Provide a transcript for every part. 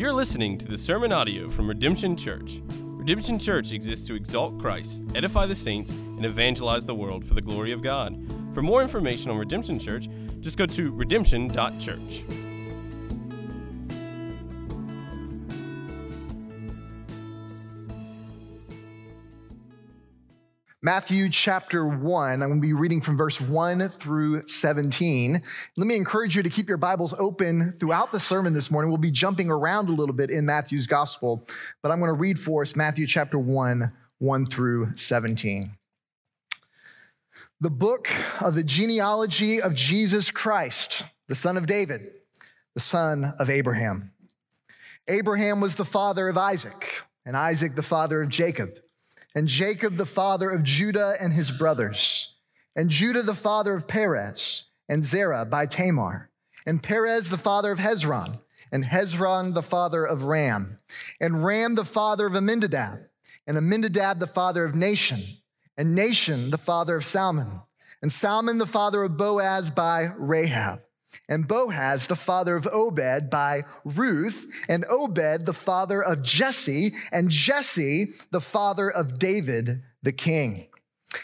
You're listening to the sermon audio from Redemption Church. Redemption Church exists to exalt Christ, edify the saints, and evangelize the world for the glory of God. For more information on Redemption Church, just go to redemption.church. Matthew chapter 1. I'm going to be reading from verse 1 through 17. Let me encourage you to keep your Bibles open throughout the sermon this morning. We'll be jumping around a little bit in Matthew's gospel, but I'm going to read for us Matthew chapter 1, 1 through 17. The book of the genealogy of Jesus Christ, the son of David, the son of Abraham. Abraham was the father of Isaac, and Isaac the father of Jacob and Jacob the father of Judah and his brothers, and Judah the father of Perez, and Zerah by Tamar, and Perez the father of Hezron, and Hezron the father of Ram, and Ram the father of Amminadab, and Amminadab the father of Nahshon, and Nahshon the father of Salmon, and Salmon the father of Boaz by Rahab and Boaz, the father of Obed, by Ruth, and Obed, the father of Jesse, and Jesse, the father of David, the king.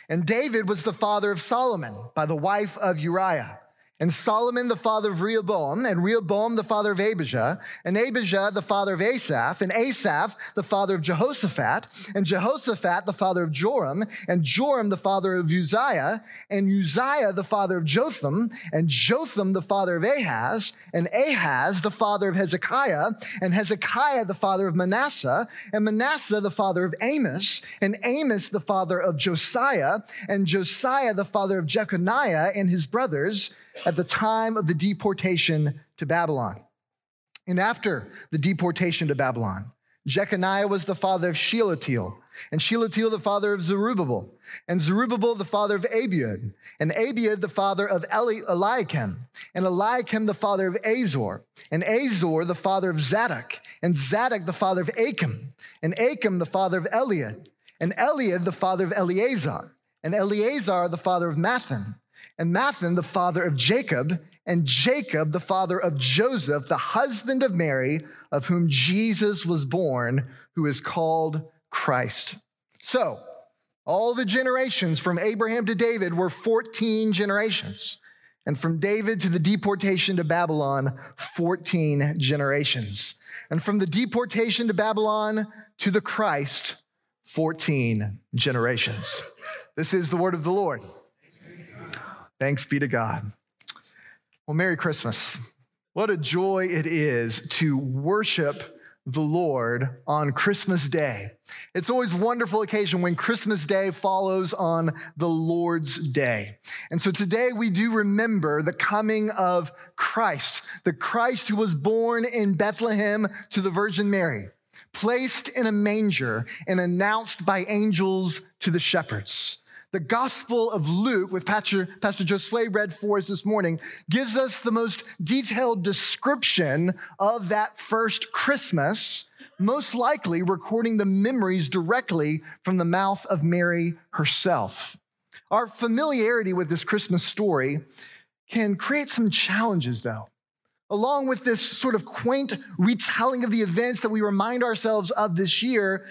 And David was the father of Solomon by the wife of Uriah. And Solomon, the father of Rehoboam, and Rehoboam, the father of Abijah, and Abijah, the father of Asaph, and Asaph, the father of Jehoshaphat, and Jehoshaphat, the father of Joram, and Joram, the father of Uzziah, and Uzziah, the father of Jotham, and Jotham, the father of Ahaz, and Ahaz, the father of Hezekiah, and Hezekiah, the father of Manasseh, and Manasseh, the father of Amos, and Amos, the father of Josiah, and Josiah, the father of Jeconiah, and his brothers, at the time of the deportation to Babylon. And after the deportation to Babylon, Jeconiah was the father of Shealtiel, and Shealtiel the father of Zerubbabel, and Zerubbabel the father of Abiud, and Abiud the father of Eli- Eliakim, and Eliakim the father of Azor, and Azor the father of Zadok, and Zadok the father of Achim, and Achim the father of Eliud, and Eliud the father of Eleazar, and Eleazar the father of Matthan, and Matthan, the father of Jacob, and Jacob, the father of Joseph, the husband of Mary, of whom Jesus was born, who is called Christ. So, all the generations from Abraham to David were 14 generations. And from David to the deportation to Babylon, 14 generations. And from the deportation to Babylon to the Christ, 14 generations. This is the word of the Lord. Thanks be to God. Well, Merry Christmas. What a joy it is to worship the Lord on Christmas Day. It's always a wonderful occasion when Christmas Day follows on the Lord's Day. And so today we do remember the coming of Christ, the Christ who was born in Bethlehem to the Virgin Mary, placed in a manger and announced by angels to the shepherds the Gospel of Luke, with Pastor, Pastor Josue read for us this morning, gives us the most detailed description of that first Christmas, most likely recording the memories directly from the mouth of Mary herself. Our familiarity with this Christmas story can create some challenges, though. Along with this sort of quaint retelling of the events that we remind ourselves of this year,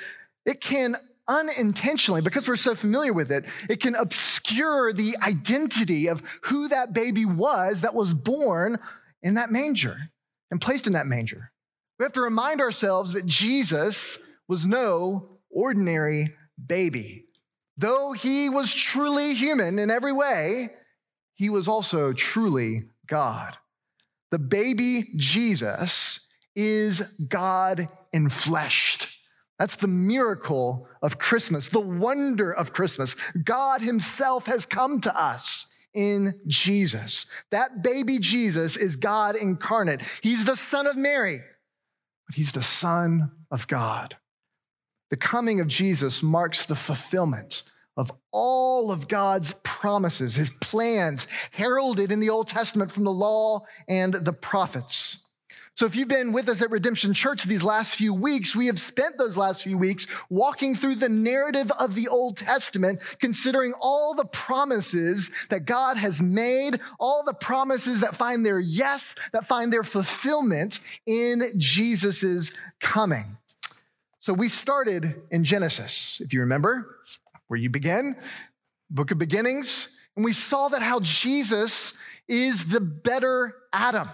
it can unintentionally, because we're so familiar with it, it can obscure the identity of who that baby was that was born in that manger and placed in that manger. We have to remind ourselves that Jesus was no ordinary baby. Though he was truly human in every way, he was also truly God. The baby Jesus is God enfleshed. That's the miracle of Christmas, the wonder of Christmas. God Himself has come to us in Jesus. That baby Jesus is God incarnate. He's the Son of Mary, but He's the Son of God. The coming of Jesus marks the fulfillment of all of God's promises, His plans, heralded in the Old Testament from the law and the prophets. So, if you've been with us at Redemption Church these last few weeks, we have spent those last few weeks walking through the narrative of the Old Testament, considering all the promises that God has made, all the promises that find their yes, that find their fulfillment in Jesus' coming. So, we started in Genesis, if you remember, where you begin, book of beginnings, and we saw that how Jesus is the better Adam.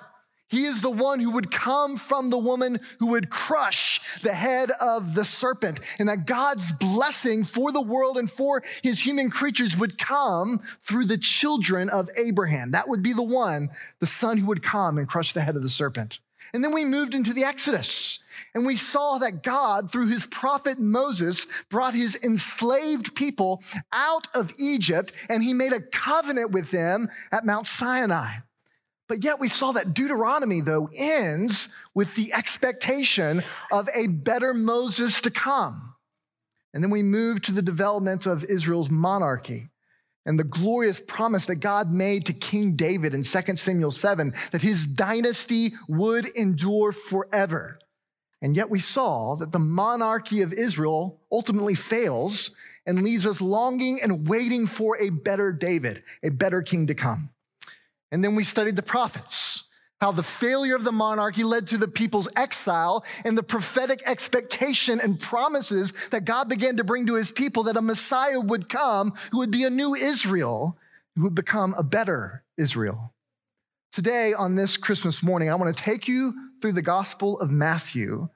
He is the one who would come from the woman who would crush the head of the serpent, and that God's blessing for the world and for his human creatures would come through the children of Abraham. That would be the one, the son who would come and crush the head of the serpent. And then we moved into the Exodus, and we saw that God, through his prophet Moses, brought his enslaved people out of Egypt, and he made a covenant with them at Mount Sinai. But yet we saw that Deuteronomy, though, ends with the expectation of a better Moses to come. And then we move to the development of Israel's monarchy and the glorious promise that God made to King David in 2 Samuel 7 that his dynasty would endure forever. And yet we saw that the monarchy of Israel ultimately fails and leaves us longing and waiting for a better David, a better king to come. And then we studied the prophets, how the failure of the monarchy led to the people's exile and the prophetic expectation and promises that God began to bring to his people that a Messiah would come who would be a new Israel, who would become a better Israel. Today, on this Christmas morning, I want to take you through the Gospel of Matthew.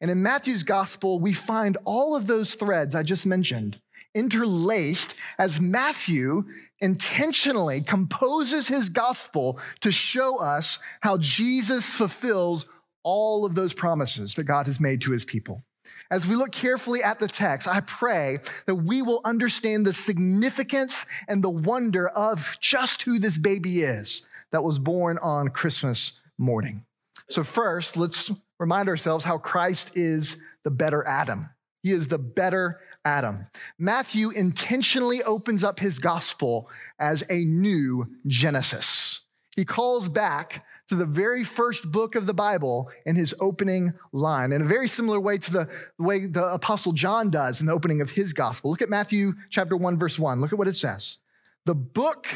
And in Matthew's Gospel, we find all of those threads I just mentioned interlaced as Matthew intentionally composes his gospel to show us how Jesus fulfills all of those promises that God has made to his people. As we look carefully at the text, I pray that we will understand the significance and the wonder of just who this baby is that was born on Christmas morning. So, first, let's remind ourselves how Christ is the better Adam. He is the better Adam. Matthew intentionally opens up his gospel as a new Genesis. He calls back to the very first book of the Bible in his opening line, in a very similar way to the way the Apostle John does in the opening of his gospel. Look at Matthew chapter 1, verse 1. Look at what it says. The book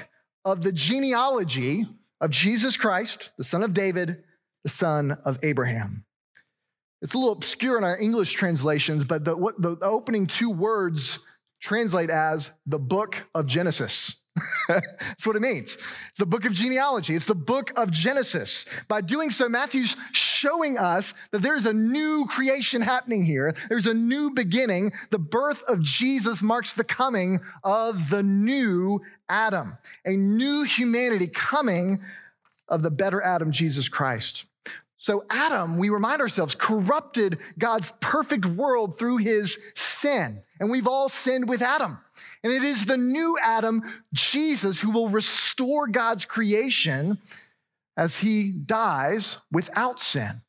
of the genealogy of Jesus Christ, the son of David, the son of Abraham. It's a little obscure in our English translations, but the, what, the opening two words translate as the book of Genesis. That's what it means. It's the book of genealogy. It's the book of Genesis. By doing so, Matthew's showing us that there's a new creation happening here. There's a new beginning. The birth of Jesus marks the coming of the new Adam, a new humanity coming of the better Adam, Jesus Christ. So, Adam, we remind ourselves, corrupted God's perfect world through his sin. And we've all sinned with Adam. And it is the new Adam, Jesus, who will restore God's creation as he dies without sin.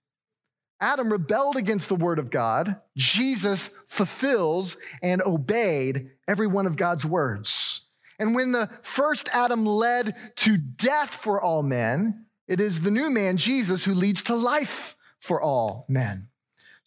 Adam rebelled against the word of God. Jesus fulfills and obeyed every one of God's words. And when the first Adam led to death for all men, it is the new man, Jesus, who leads to life for all men.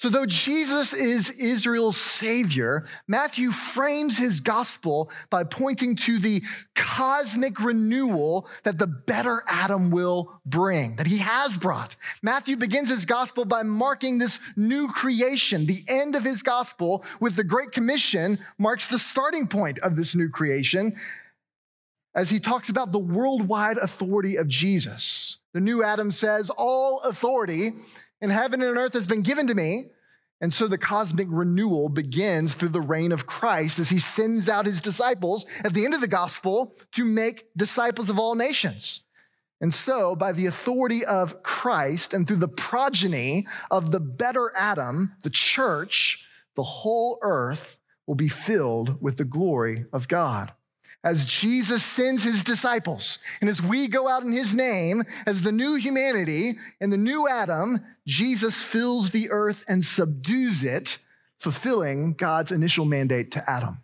So, though Jesus is Israel's savior, Matthew frames his gospel by pointing to the cosmic renewal that the better Adam will bring, that he has brought. Matthew begins his gospel by marking this new creation. The end of his gospel with the Great Commission marks the starting point of this new creation as he talks about the worldwide authority of Jesus. The new Adam says, All authority in heaven and earth has been given to me. And so the cosmic renewal begins through the reign of Christ as he sends out his disciples at the end of the gospel to make disciples of all nations. And so, by the authority of Christ and through the progeny of the better Adam, the church, the whole earth will be filled with the glory of God as Jesus sends his disciples, and as we go out in his name, as the new humanity and the new Adam, Jesus fills the earth and subdues it, fulfilling God's initial mandate to Adam.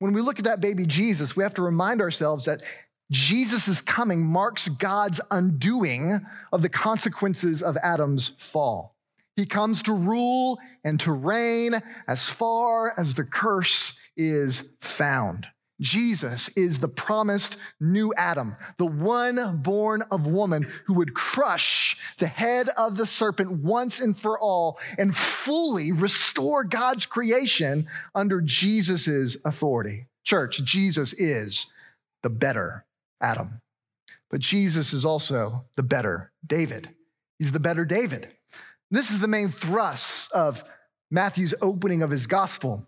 When we look at that baby Jesus, we have to remind ourselves that Jesus' coming marks God's undoing of the consequences of Adam's fall. He comes to rule and to reign as far as the curse is found. Jesus is the promised new Adam, the one born of woman who would crush the head of the serpent once and for all and fully restore God's creation under Jesus' authority. Church, Jesus is the better Adam. But Jesus is also the better David. He's the better David. This is the main thrust of Matthew's opening of his gospel.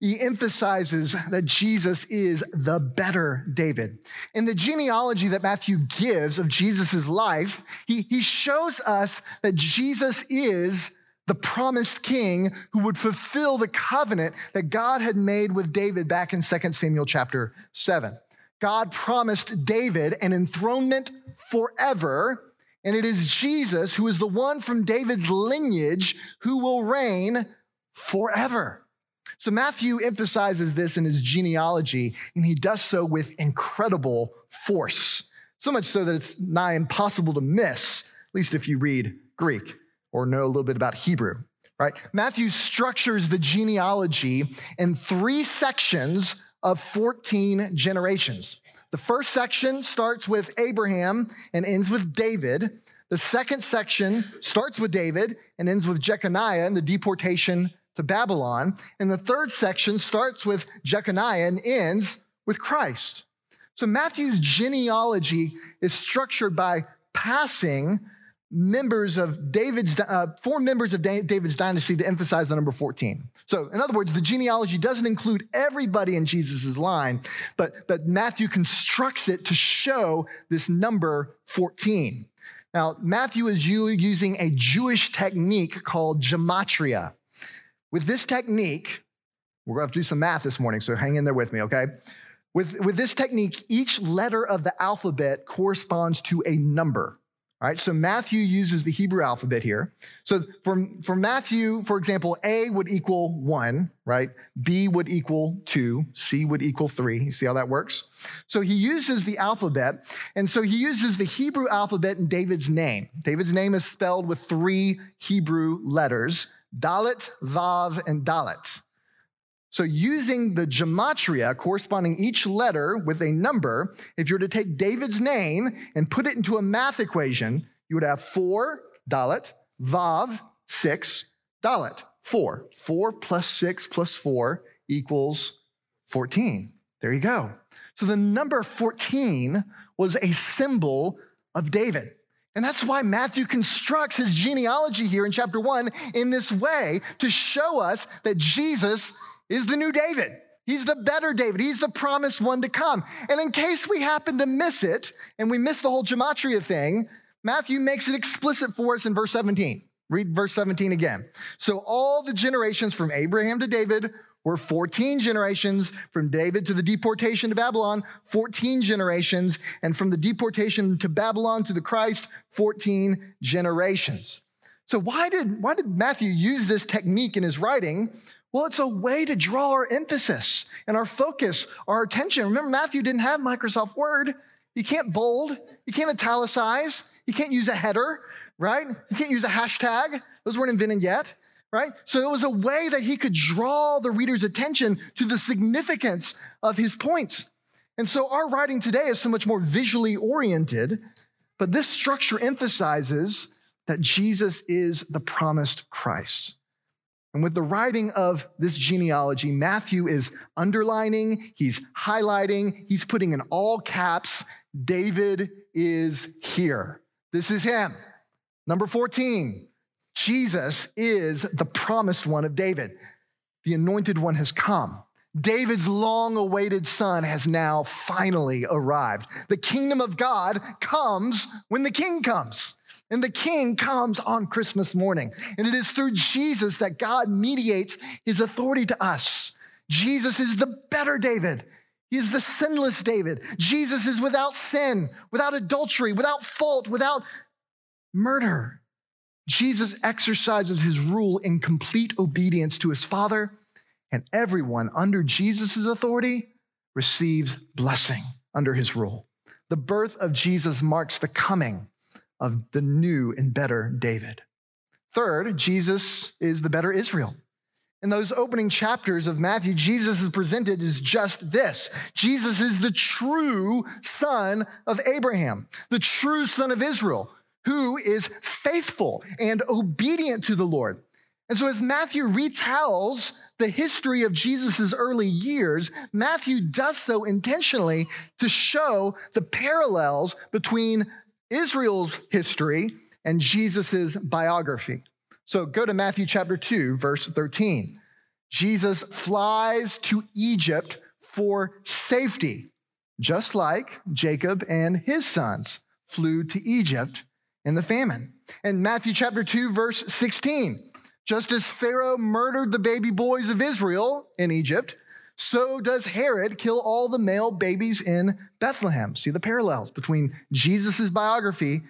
He emphasizes that Jesus is the better David. In the genealogy that Matthew gives of Jesus' life, he, he shows us that Jesus is the promised king who would fulfill the covenant that God had made with David back in 2 Samuel chapter 7. God promised David an enthronement forever, and it is Jesus who is the one from David's lineage who will reign forever. So Matthew emphasizes this in his genealogy, and he does so with incredible force. So much so that it's nigh impossible to miss, at least if you read Greek or know a little bit about Hebrew, right? Matthew structures the genealogy in three sections of 14 generations. The first section starts with Abraham and ends with David. The second section starts with David and ends with Jeconiah and the deportation to Babylon. And the third section starts with Jeconiah and ends with Christ. So Matthew's genealogy is structured by passing members of David's, uh, four members of David's dynasty to emphasize the number 14. So, in other words, the genealogy doesn't include everybody in Jesus' line, but, but Matthew constructs it to show this number 14. Now, Matthew is using a Jewish technique called gematria. With this technique, we're going to have to do some math this morning, so hang in there with me, okay? With, with this technique, each letter of the alphabet corresponds to a number. All right, so Matthew uses the Hebrew alphabet here. So for, for Matthew, for example, A would equal one, right? B would equal two, C would equal three. You see how that works? So he uses the alphabet, and so he uses the Hebrew alphabet in David's name. David's name is spelled with three Hebrew letters Dalet, Vav, and Dalet. So, using the gematria corresponding each letter with a number, if you were to take David's name and put it into a math equation, you would have four dalet, vav, six dalet, four. Four plus six plus four equals 14. There you go. So, the number 14 was a symbol of David. And that's why Matthew constructs his genealogy here in chapter one in this way to show us that Jesus is the new David. He's the better David. He's the promised one to come. And in case we happen to miss it and we miss the whole gematria thing, Matthew makes it explicit for us in verse 17. Read verse 17 again. So all the generations from Abraham to David were 14 generations, from David to the deportation to Babylon, 14 generations, and from the deportation to Babylon to the Christ, 14 generations. So why did, why did Matthew use this technique in his writing? Well, it's a way to draw our emphasis and our focus, our attention. Remember, Matthew didn't have Microsoft Word. You can't bold, you can't italicize, you can't use a header, right? You can't use a hashtag. Those weren't invented yet, right? So it was a way that he could draw the reader's attention to the significance of his points. And so our writing today is so much more visually oriented, but this structure emphasizes that Jesus is the promised Christ. And with the writing of this genealogy, Matthew is underlining, he's highlighting, he's putting in all caps David is here. This is him. Number 14, Jesus is the promised one of David. The anointed one has come. David's long awaited son has now finally arrived. The kingdom of God comes when the king comes. And the king comes on Christmas morning. And it is through Jesus that God mediates his authority to us. Jesus is the better David. He is the sinless David. Jesus is without sin, without adultery, without fault, without murder. Jesus exercises his rule in complete obedience to his Father, and everyone under Jesus' authority receives blessing under his rule. the birth of Jesus marks the coming of the new and better David. Third, Jesus is the better Israel. In those opening chapters of Matthew, Jesus is presented as just this Jesus is the true son of Abraham, the true son of Israel, who is faithful and obedient to the Lord. And so, as Matthew retells the history of Jesus' early years, Matthew does so intentionally to show the parallels between Israel's history and Jesus' biography. So go to Matthew chapter 2, verse 13. Jesus flies to Egypt for safety, just like Jacob and his sons flew to Egypt in the famine. In Matthew chapter 2, verse 16, just as Pharaoh murdered the baby boys of Israel in Egypt, so does Herod kill all the male babies in Bethlehem. See the parallels between Jesus' biography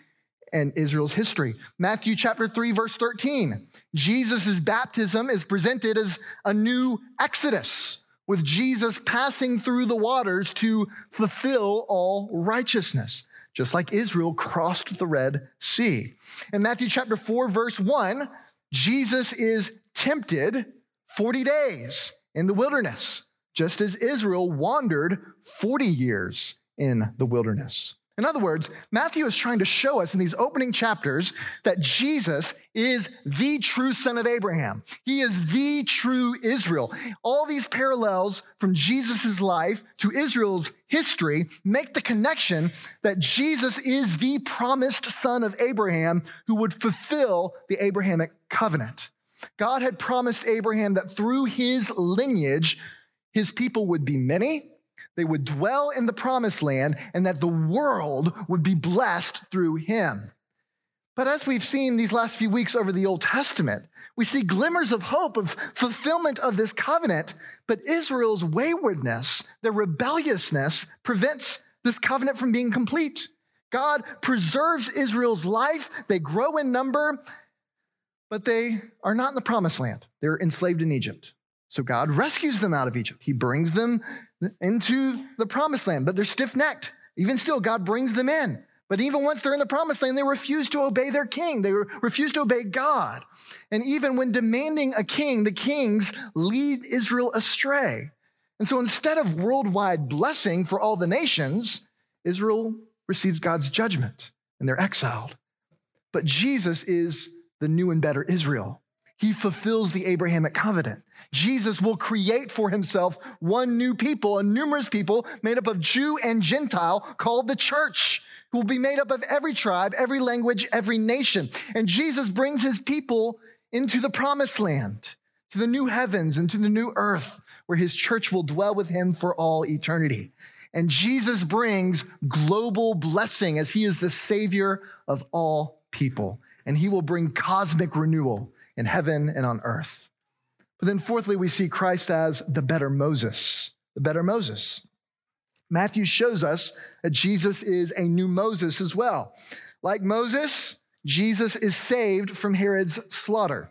and Israel's history. Matthew chapter 3, verse 13. Jesus' baptism is presented as a new exodus, with Jesus passing through the waters to fulfill all righteousness, just like Israel crossed the Red Sea. In Matthew chapter 4, verse 1, Jesus is tempted 40 days in the wilderness, just as Israel wandered 40 years in the wilderness. In other words, Matthew is trying to show us in these opening chapters that Jesus is the true son of Abraham. He is the true Israel. All these parallels from Jesus' life to Israel's history make the connection that Jesus is the promised son of Abraham who would fulfill the Abrahamic covenant. God had promised Abraham that through his lineage, his people would be many they would dwell in the promised land and that the world would be blessed through him. But as we've seen these last few weeks over the Old Testament, we see glimmers of hope of fulfillment of this covenant, but Israel's waywardness, their rebelliousness, prevents this covenant from being complete. God preserves Israel's life, they grow in number, but they are not in the promised land. They're enslaved in Egypt. So God rescues them out of Egypt. He brings them into the promised land, but they're stiff necked. Even still, God brings them in. But even once they're in the promised land, they refuse to obey their king. They refuse to obey God. And even when demanding a king, the kings lead Israel astray. And so instead of worldwide blessing for all the nations, Israel receives God's judgment and they're exiled. But Jesus is the new and better Israel. He fulfills the Abrahamic covenant. Jesus will create for himself one new people, a numerous people made up of Jew and Gentile called the church, who will be made up of every tribe, every language, every nation. And Jesus brings his people into the promised land, to the new heavens and to the new earth, where his church will dwell with him for all eternity. And Jesus brings global blessing as he is the savior of all people. And he will bring cosmic renewal in heaven and on earth. But then, fourthly, we see Christ as the better Moses, the better Moses. Matthew shows us that Jesus is a new Moses as well. Like Moses, Jesus is saved from Herod's slaughter.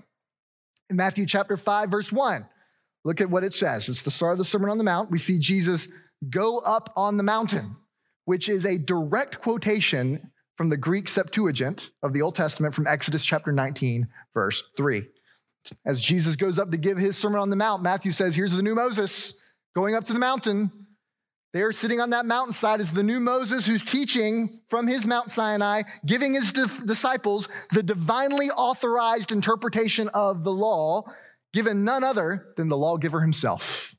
In Matthew chapter 5, verse 1, look at what it says. It's the start of the Sermon on the Mount. We see Jesus go up on the mountain, which is a direct quotation from the Greek Septuagint of the Old Testament from Exodus chapter 19, verse 3. As Jesus goes up to give his Sermon on the Mount, Matthew says, Here's the new Moses going up to the mountain. There, sitting on that mountainside, is the new Moses who's teaching from his Mount Sinai, giving his disciples the divinely authorized interpretation of the law, given none other than the lawgiver himself,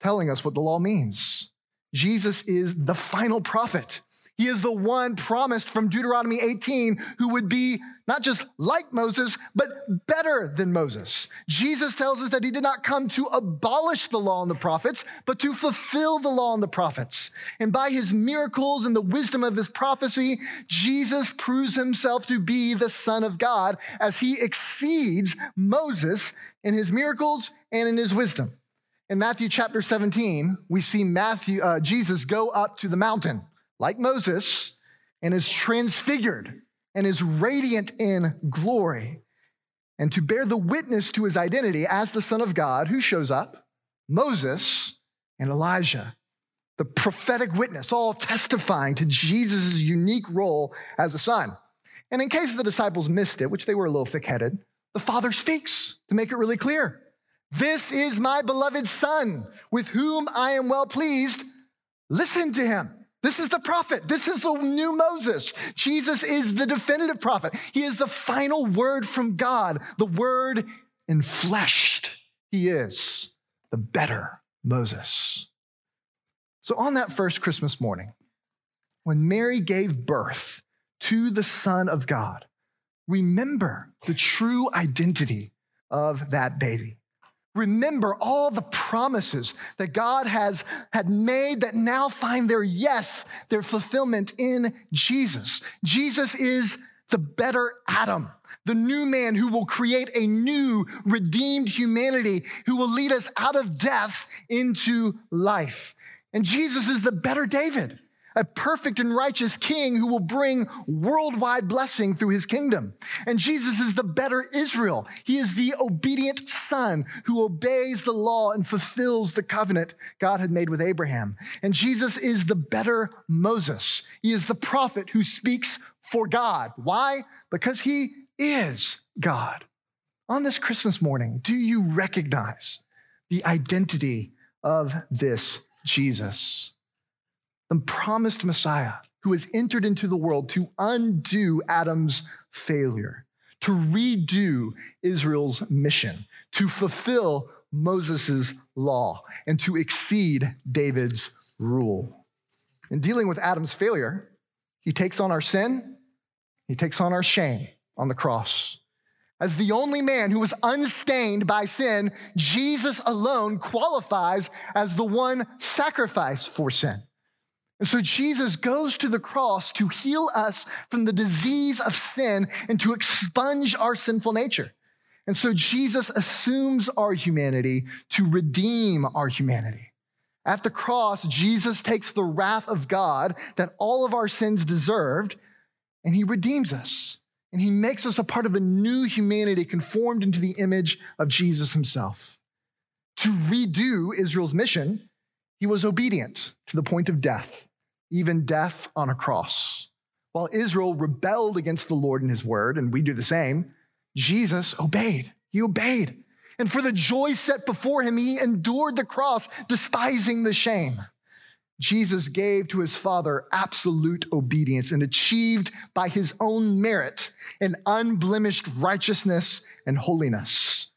telling us what the law means. Jesus is the final prophet. He is the one promised from Deuteronomy 18 who would be not just like Moses, but better than Moses. Jesus tells us that he did not come to abolish the law and the prophets, but to fulfill the law and the prophets. And by his miracles and the wisdom of this prophecy, Jesus proves himself to be the Son of God as he exceeds Moses in his miracles and in his wisdom. In Matthew chapter 17, we see Matthew, uh, Jesus go up to the mountain like Moses, and is transfigured and is radiant in glory. And to bear the witness to his identity as the Son of God, who shows up? Moses and Elijah. the prophetic witness, all testifying to Jesus' unique role as a son. And in case the disciples missed it, which they were a little thick headed, the Father speaks to make it really clear. This is my beloved Son, with whom I am well pleased. Listen to him. This is the prophet. This is the new Moses. Jesus is the definitive prophet. He is the final word from God, the word enfleshed. He is the better Moses. So, on that first Christmas morning, when Mary gave birth to the Son of God, remember the true identity of that baby. Remember all the promises that God has had made that now find their yes, their fulfillment in Jesus. Jesus is the better Adam, the new man who will create a new redeemed humanity who will lead us out of death into life. And Jesus is the better David a perfect and righteous king who will bring worldwide blessing through his kingdom. And Jesus is the better Israel. He is the obedient son who obeys the law and fulfills the covenant God had made with Abraham. And Jesus is the better Moses. He is the prophet who speaks for God. Why? Because he is God. On this Christmas morning, do you recognize the identity of this Jesus? The promised Messiah who has entered into the world to undo Adam's failure, to redo Israel's mission, to fulfill Moses' law, and to exceed David's rule. In dealing with Adam's failure, he takes on our sin, he takes on our shame on the cross. As the only man who was unstained by sin, Jesus alone qualifies as the one sacrificed for sin. And so Jesus goes to the cross to heal us from the disease of sin and to expunge our sinful nature. And so Jesus assumes our humanity to redeem our humanity. At the cross, Jesus takes the wrath of God that all of our sins deserved, and he redeems us. And he makes us a part of a new humanity conformed into the image of Jesus himself. To redo Israel's mission, he was obedient to the point of death even death on a cross. While Israel rebelled against the Lord and his word, and we do the same, Jesus obeyed. He obeyed. And for the joy set before him, he endured the cross, despising the shame. Jesus gave to his Father absolute obedience and achieved by his own merit an unblemished righteousness and holiness.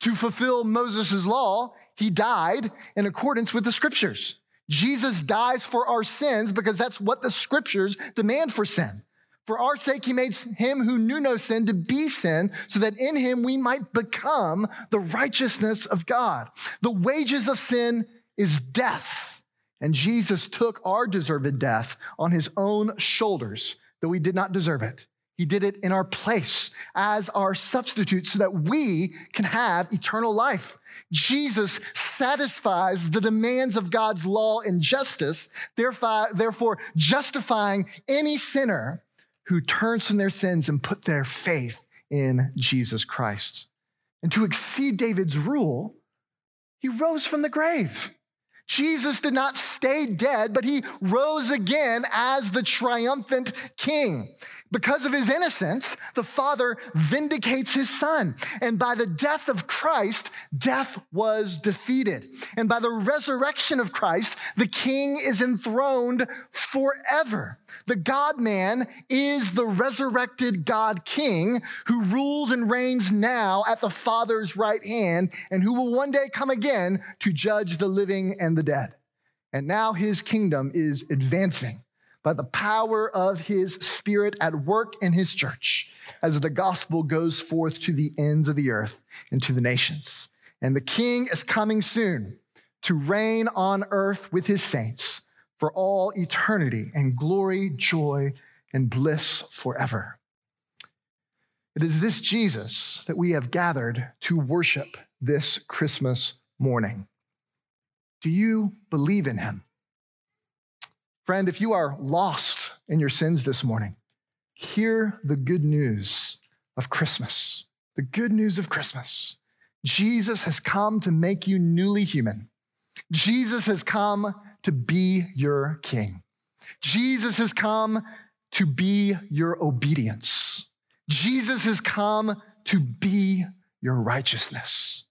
To fulfill Moses' law, he died in accordance with the scriptures. Jesus dies for our sins because that's what the scriptures demand for sin. For our sake, he made him who knew no sin to be sin, so that in him we might become the righteousness of God. The wages of sin is death, and Jesus took our deserved death on his own shoulders, though we did not deserve it. He did it in our place as our substitute so that we can have eternal life. Jesus satisfies the demands of God's law and justice, therefore justifying any sinner who turns from their sins and put their faith in Jesus Christ. And to exceed David's rule, he rose from the grave. Jesus did not stay dead, but he rose again as the triumphant king. Because of his innocence, the Father vindicates his Son. And by the death of Christ, death was defeated. And by the resurrection of Christ, the King is enthroned forever. The God man is the resurrected God King who rules and reigns now at the Father's right hand and who will one day come again to judge the living and the dead. And now his kingdom is advancing by the power of his spirit at work in his church as the gospel goes forth to the ends of the earth and to the nations. And the king is coming soon to reign on earth with his saints for all eternity and glory, joy, and bliss forever. It is this Jesus that we have gathered to worship this Christmas morning. Do you believe in him? Friend, if you are lost in your sins this morning, hear the good news of Christmas. The good news of Christmas. Jesus has come to make you newly human. Jesus has come to be your king. Jesus has come to be your obedience. Jesus has come to be your righteousness.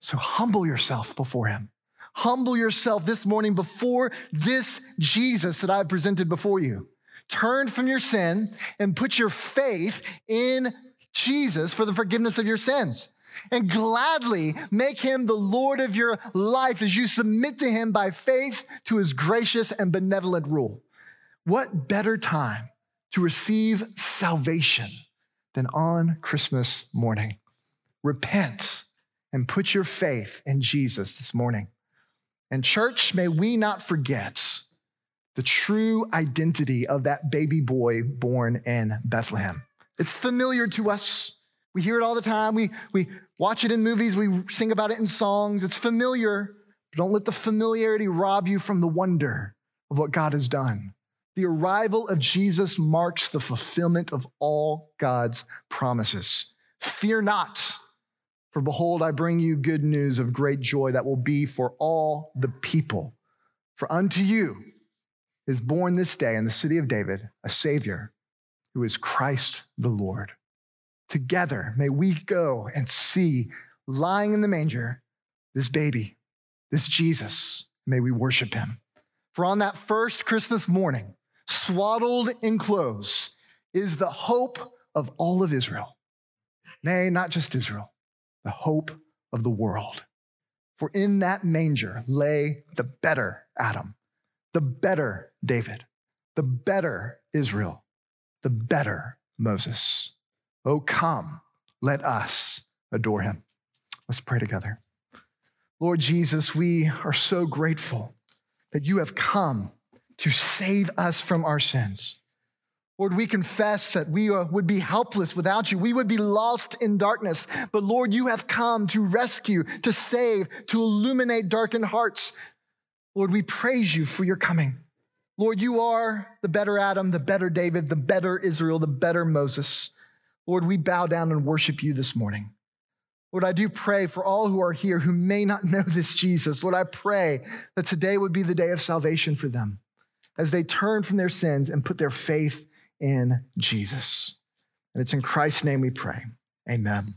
So humble yourself before him. Humble yourself this morning before this Jesus that I've presented before you. Turn from your sin and put your faith in Jesus for the forgiveness of your sins. And gladly make him the Lord of your life as you submit to him by faith to his gracious and benevolent rule. What better time to receive salvation than on Christmas morning? Repent and put your faith in Jesus this morning. And, church, may we not forget the true identity of that baby boy born in Bethlehem. It's familiar to us. We hear it all the time. We, we watch it in movies. We sing about it in songs. It's familiar. But don't let the familiarity rob you from the wonder of what God has done. The arrival of Jesus marks the fulfillment of all God's promises. Fear not. For behold, I bring you good news of great joy that will be for all the people. For unto you is born this day in the city of David a Savior who is Christ the Lord. Together, may we go and see lying in the manger this baby, this Jesus. May we worship him. For on that first Christmas morning, swaddled in clothes, is the hope of all of Israel. Nay, not just Israel the hope of the world. For in that manger lay the better Adam, the better David, the better Israel, the better Moses. Oh, come, let us adore him. Let's pray together. Lord Jesus, we are so grateful that you have come to save us from our sins. Lord, we confess that we uh, would be helpless without you. We would be lost in darkness. But Lord, you have come to rescue, to save, to illuminate darkened hearts. Lord, we praise you for your coming. Lord, you are the better Adam, the better David, the better Israel, the better Moses. Lord, we bow down and worship you this morning. Lord, I do pray for all who are here who may not know this Jesus. Lord, I pray that today would be the day of salvation for them as they turn from their sins and put their faith in Jesus. And it's in Christ's name we pray. Amen.